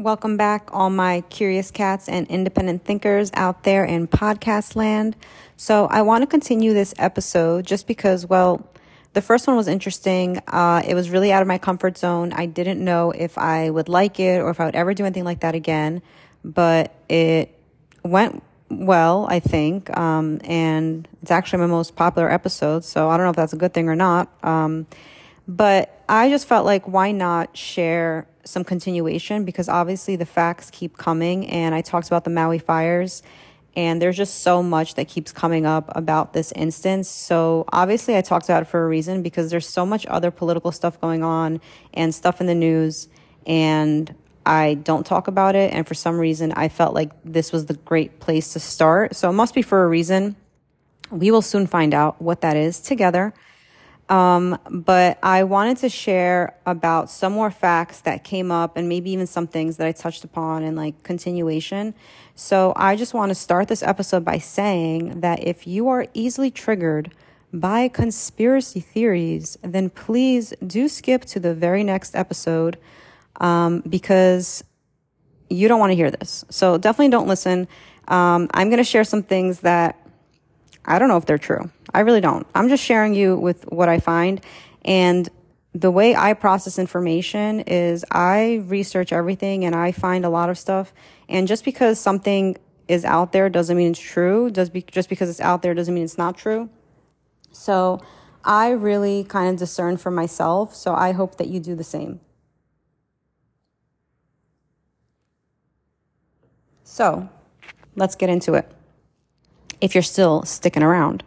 Welcome back, all my curious cats and independent thinkers out there in podcast land. So, I want to continue this episode just because, well, the first one was interesting. Uh, it was really out of my comfort zone. I didn't know if I would like it or if I would ever do anything like that again, but it went well, I think. Um, and it's actually my most popular episode, so I don't know if that's a good thing or not. Um, but I just felt like, why not share some continuation because obviously the facts keep coming. And I talked about the Maui fires, and there's just so much that keeps coming up about this instance. So obviously, I talked about it for a reason because there's so much other political stuff going on and stuff in the news, and I don't talk about it. And for some reason, I felt like this was the great place to start. So it must be for a reason. We will soon find out what that is together. Um, but I wanted to share about some more facts that came up and maybe even some things that I touched upon in like continuation. So I just want to start this episode by saying that if you are easily triggered by conspiracy theories, then please do skip to the very next episode um, because you don't want to hear this. So definitely don't listen. Um, I'm going to share some things that I don't know if they're true. I really don't. I'm just sharing you with what I find. And the way I process information is I research everything and I find a lot of stuff. And just because something is out there doesn't mean it's true. Does be, just because it's out there doesn't mean it's not true. So I really kind of discern for myself. So I hope that you do the same. So let's get into it. If you're still sticking around.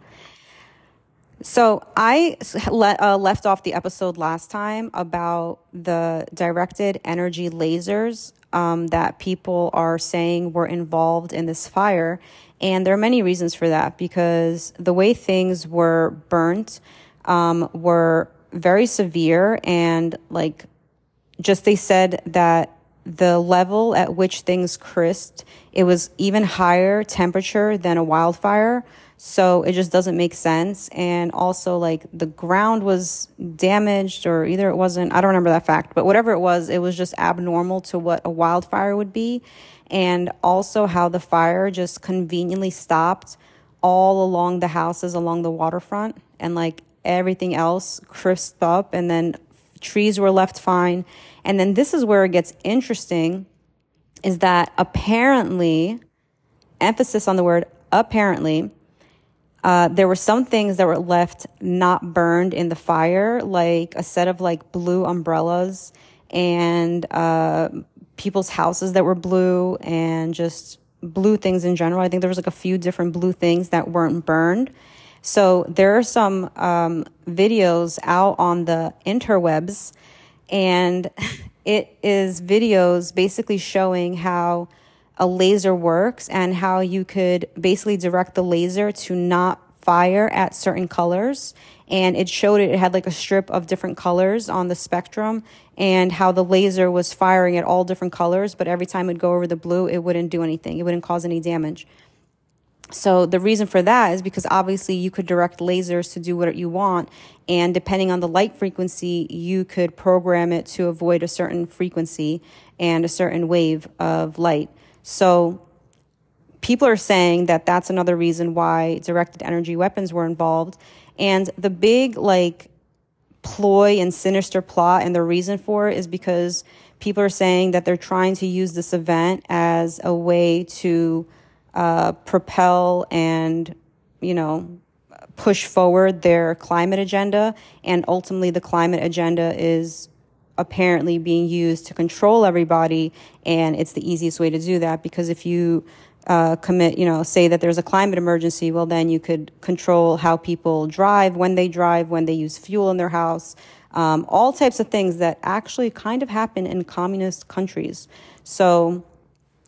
So I uh, left off the episode last time about the directed energy lasers um, that people are saying were involved in this fire. And there are many reasons for that because the way things were burnt um, were very severe and like just they said that the level at which things crisped, it was even higher temperature than a wildfire. So it just doesn't make sense. And also, like, the ground was damaged, or either it wasn't, I don't remember that fact, but whatever it was, it was just abnormal to what a wildfire would be. And also, how the fire just conveniently stopped all along the houses along the waterfront, and like everything else crisped up, and then trees were left fine. And then this is where it gets interesting is that apparently, emphasis on the word apparently, uh, there were some things that were left not burned in the fire, like a set of like blue umbrellas and uh, people's houses that were blue and just blue things in general. I think there was like a few different blue things that weren't burned. So there are some um, videos out on the interwebs, and it is videos basically showing how a laser works and how you could basically direct the laser to not fire at certain colors. And it showed it, it had like a strip of different colors on the spectrum and how the laser was firing at all different colors, but every time it'd go over the blue, it wouldn't do anything. It wouldn't cause any damage. So the reason for that is because obviously you could direct lasers to do what you want. And depending on the light frequency, you could program it to avoid a certain frequency and a certain wave of light. So people are saying that that's another reason why directed energy weapons were involved. And the big, like, ploy and sinister plot and the reason for it is because people are saying that they're trying to use this event as a way to uh, propel and, you know, push forward their climate agenda. And ultimately, the climate agenda is apparently being used to control everybody. And it's the easiest way to do that because if you uh, commit, you know, say that there's a climate emergency, well, then you could control how people drive, when they drive, when they use fuel in their house, um, all types of things that actually kind of happen in communist countries. So,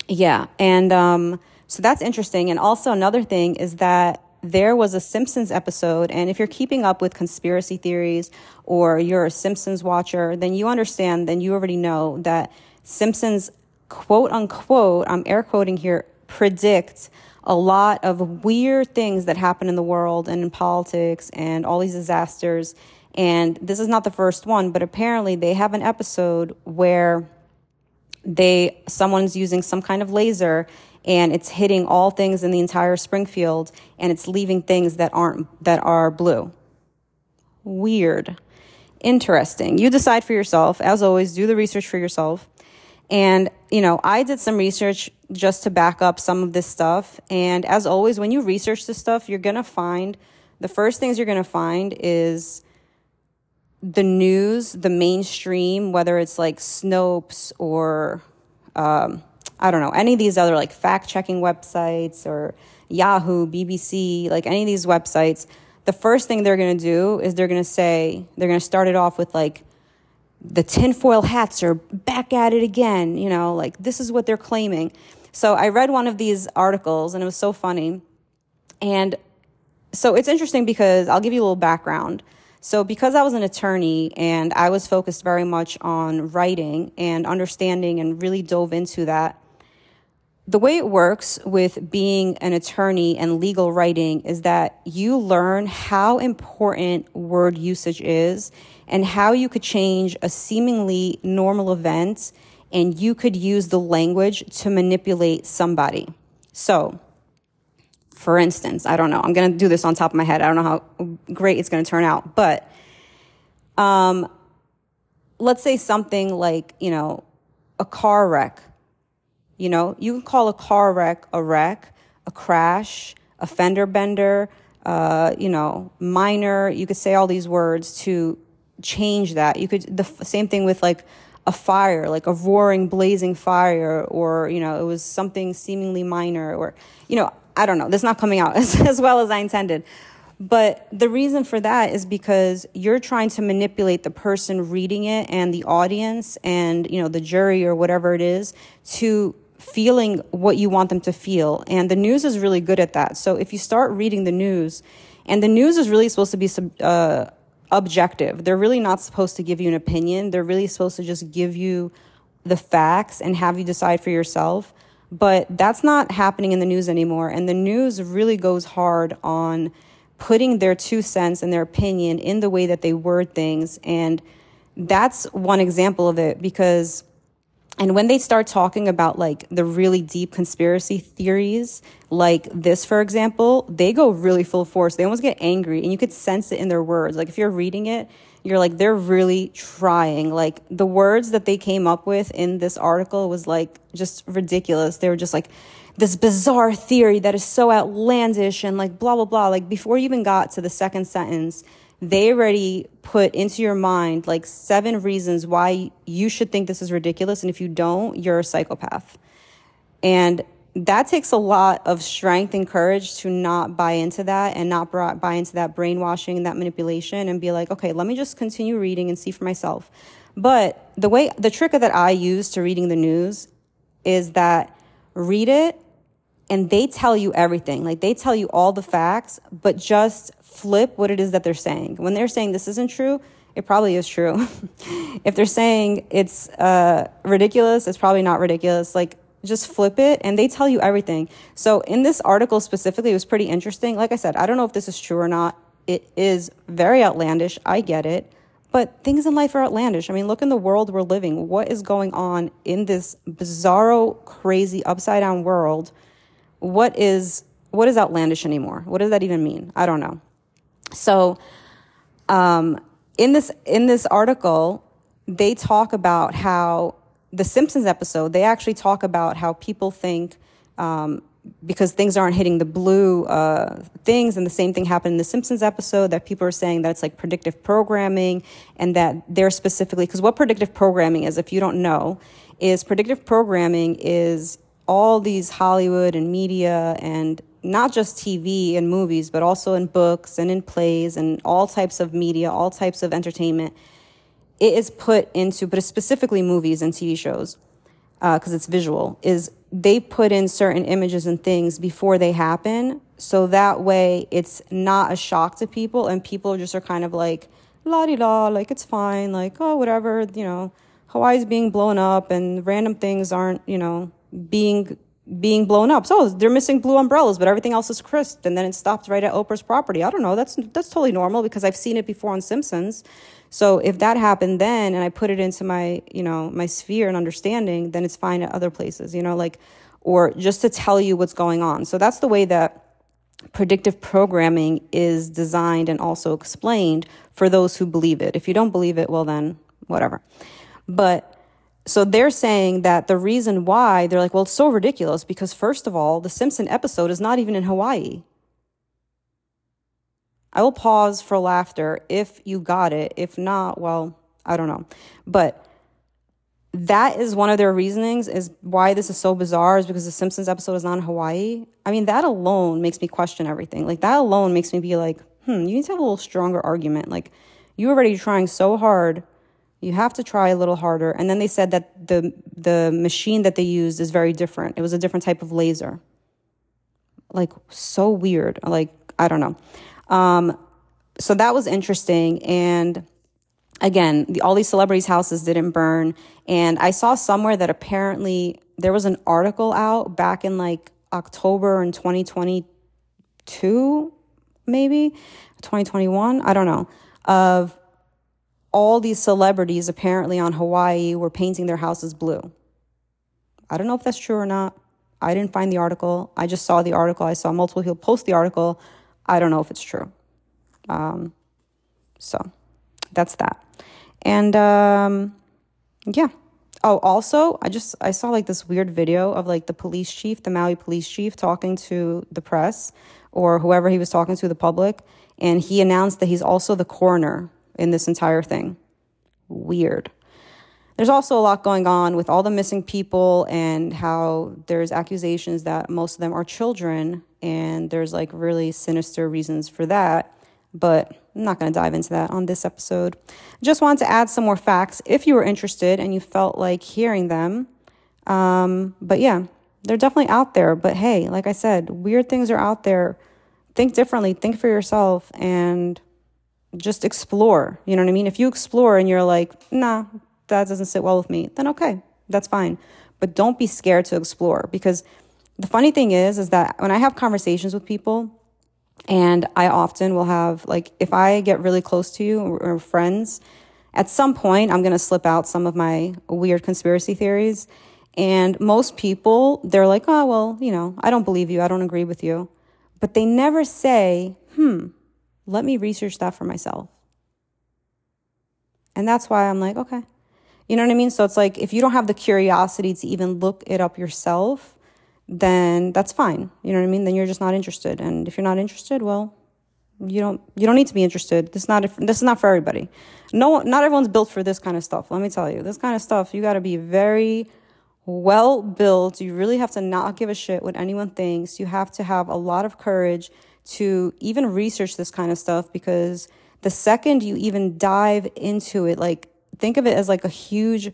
yeah. And um, so that's interesting. And also, another thing is that there was a Simpsons episode, and if you're keeping up with conspiracy theories or you're a Simpsons watcher, then you understand, then you already know that Simpsons, quote unquote, I'm air quoting here, predict a lot of weird things that happen in the world and in politics and all these disasters. And this is not the first one, but apparently they have an episode where they someone's using some kind of laser and it's hitting all things in the entire Springfield and it's leaving things that aren't that are blue. Weird. Interesting. You decide for yourself. As always, do the research for yourself. And, you know, I did some research just to back up some of this stuff. And as always, when you research this stuff, you're going to find the first things you're going to find is the news, the mainstream, whether it's like Snopes or, um, I don't know, any of these other like fact checking websites or Yahoo, BBC, like any of these websites, the first thing they're going to do is they're going to say, they're going to start it off with like, the tinfoil hats are back at it again, you know, like this is what they're claiming. So I read one of these articles and it was so funny. And so it's interesting because I'll give you a little background. So, because I was an attorney and I was focused very much on writing and understanding and really dove into that, the way it works with being an attorney and legal writing is that you learn how important word usage is and how you could change a seemingly normal event and you could use the language to manipulate somebody. So, for instance, I don't know, I'm going to do this on top of my head. I don't know how great it's going to turn out, but um, let's say something like, you know, a car wreck. You know, you can call a car wreck a wreck, a crash, a fender bender, uh, you know, minor. You could say all these words to change that. You could, the same thing with like a fire, like a roaring, blazing fire, or, you know, it was something seemingly minor, or, you know, I don't know, this is not coming out as, as well as I intended. But the reason for that is because you're trying to manipulate the person reading it and the audience and, you know, the jury or whatever it is to feeling what you want them to feel. And the news is really good at that. So if you start reading the news, and the news is really supposed to be uh, objective, they're really not supposed to give you an opinion. They're really supposed to just give you the facts and have you decide for yourself. But that's not happening in the news anymore. And the news really goes hard on putting their two cents and their opinion in the way that they word things. And that's one example of it because and when they start talking about like the really deep conspiracy theories, like this, for example, they go really full force. They almost get angry and you could sense it in their words. Like if you're reading it, you're like, they're really trying. Like the words that they came up with in this article was like just ridiculous. They were just like, this bizarre theory that is so outlandish and like blah, blah, blah. Like before you even got to the second sentence, they already put into your mind like seven reasons why you should think this is ridiculous. And if you don't, you're a psychopath. And that takes a lot of strength and courage to not buy into that and not buy into that brainwashing and that manipulation and be like, okay, let me just continue reading and see for myself. But the way, the trick that I use to reading the news is that read it and they tell you everything. Like they tell you all the facts, but just flip what it is that they're saying. When they're saying this isn't true, it probably is true. if they're saying it's uh, ridiculous, it's probably not ridiculous. Like just flip it and they tell you everything. So in this article specifically, it was pretty interesting. Like I said, I don't know if this is true or not. It is very outlandish. I get it. But things in life are outlandish. I mean, look in the world we're living. What is going on in this bizarro, crazy, upside down world? What is what is outlandish anymore? What does that even mean? I don't know. So, um, in this in this article, they talk about how the Simpsons episode, they actually talk about how people think um, because things aren't hitting the blue uh, things, and the same thing happened in the Simpsons episode, that people are saying that it's like predictive programming, and that they're specifically, because what predictive programming is, if you don't know, is predictive programming is all these Hollywood and media and not just TV and movies, but also in books and in plays and all types of media, all types of entertainment it is put into, but specifically movies and TV shows, because uh, it's visual, is they put in certain images and things before they happen. So that way it's not a shock to people and people just are kind of like, la di la, like it's fine, like, oh, whatever, you know, Hawaii's being blown up and random things aren't, you know, being being blown up. So oh, they're missing blue umbrellas, but everything else is crisp. And then it stopped right at Oprah's property. I don't know. That's that's totally normal because I've seen it before on Simpsons. So if that happened then and I put it into my, you know, my sphere and understanding, then it's fine at other places, you know, like, or just to tell you what's going on. So that's the way that predictive programming is designed and also explained for those who believe it. If you don't believe it, well, then whatever. But so they're saying that the reason why they're like, well, it's so ridiculous because, first of all, the Simpson episode is not even in Hawaii. I will pause for laughter if you got it. If not, well, I don't know. But that is one of their reasonings is why this is so bizarre is because the Simpsons episode is not in Hawaii. I mean, that alone makes me question everything. Like that alone makes me be like, hmm, you need to have a little stronger argument. Like you already trying so hard. You have to try a little harder. And then they said that the the machine that they used is very different. It was a different type of laser. Like so weird. Like I don't know. Um, so that was interesting and again, the, all these celebrities' houses didn't burn. And I saw somewhere that apparently there was an article out back in like October in 2022, maybe 2021, I don't know, of all these celebrities apparently on Hawaii were painting their houses blue. I don't know if that's true or not. I didn't find the article. I just saw the article. I saw multiple people post the article. I don't know if it's true. Um, so that's that. And um, yeah. Oh, also, I just I saw like this weird video of like the police chief, the Maui police chief, talking to the press or whoever he was talking to, the public, and he announced that he's also the coroner in this entire thing. Weird. There's also a lot going on with all the missing people and how there's accusations that most of them are children, and there's like really sinister reasons for that but I'm not going to dive into that on this episode. Just wanted to add some more facts if you were interested and you felt like hearing them. Um, but yeah, they're definitely out there. But hey, like I said, weird things are out there. Think differently, think for yourself, and just explore. You know what I mean? If you explore and you're like, nah, that doesn't sit well with me, then okay, that's fine. But don't be scared to explore because the funny thing is, is that when I have conversations with people, and I often will have, like, if I get really close to you or, friends, at some point I'm going to slip out some of my weird conspiracy theories. And most people, they're like, oh, well, you know, I don't believe you. I don't agree with you. But they never say, hmm, let me research that for myself. And that's why I'm like, okay. You know what I mean? So it's like if you don't have the curiosity to even look it up yourself, then that's fine. You know what I mean? Then you're just not interested. And if you're not interested, well, you don't you don't need to be interested. This is not this is not for everybody. No, not everyone's built for this kind of stuff. Let me tell you, this kind of stuff you got to be very well built. You really have to not give a shit what anyone thinks. You have to have a lot of courage to even research this kind of stuff because the second you even dive into it, like think of it as like a huge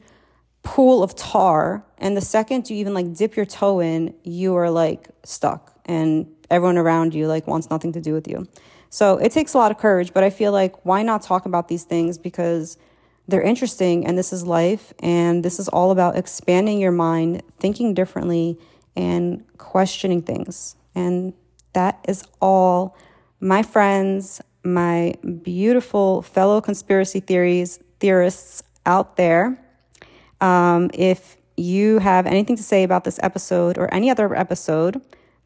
pool of tar and the second you even like dip your toe in you are like stuck and everyone around you like wants nothing to do with you. So it takes a lot of courage but i feel like why not talk about these things? Because they're interesting and this is life and this is all about expanding your mind thinking differently and questioning things. And that is all my friends my beautiful fellow conspiracy theories theorists out there um, if you have anything to say about this episode or any other episode,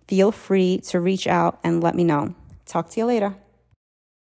feel free to reach out and let me know. Talk to you later.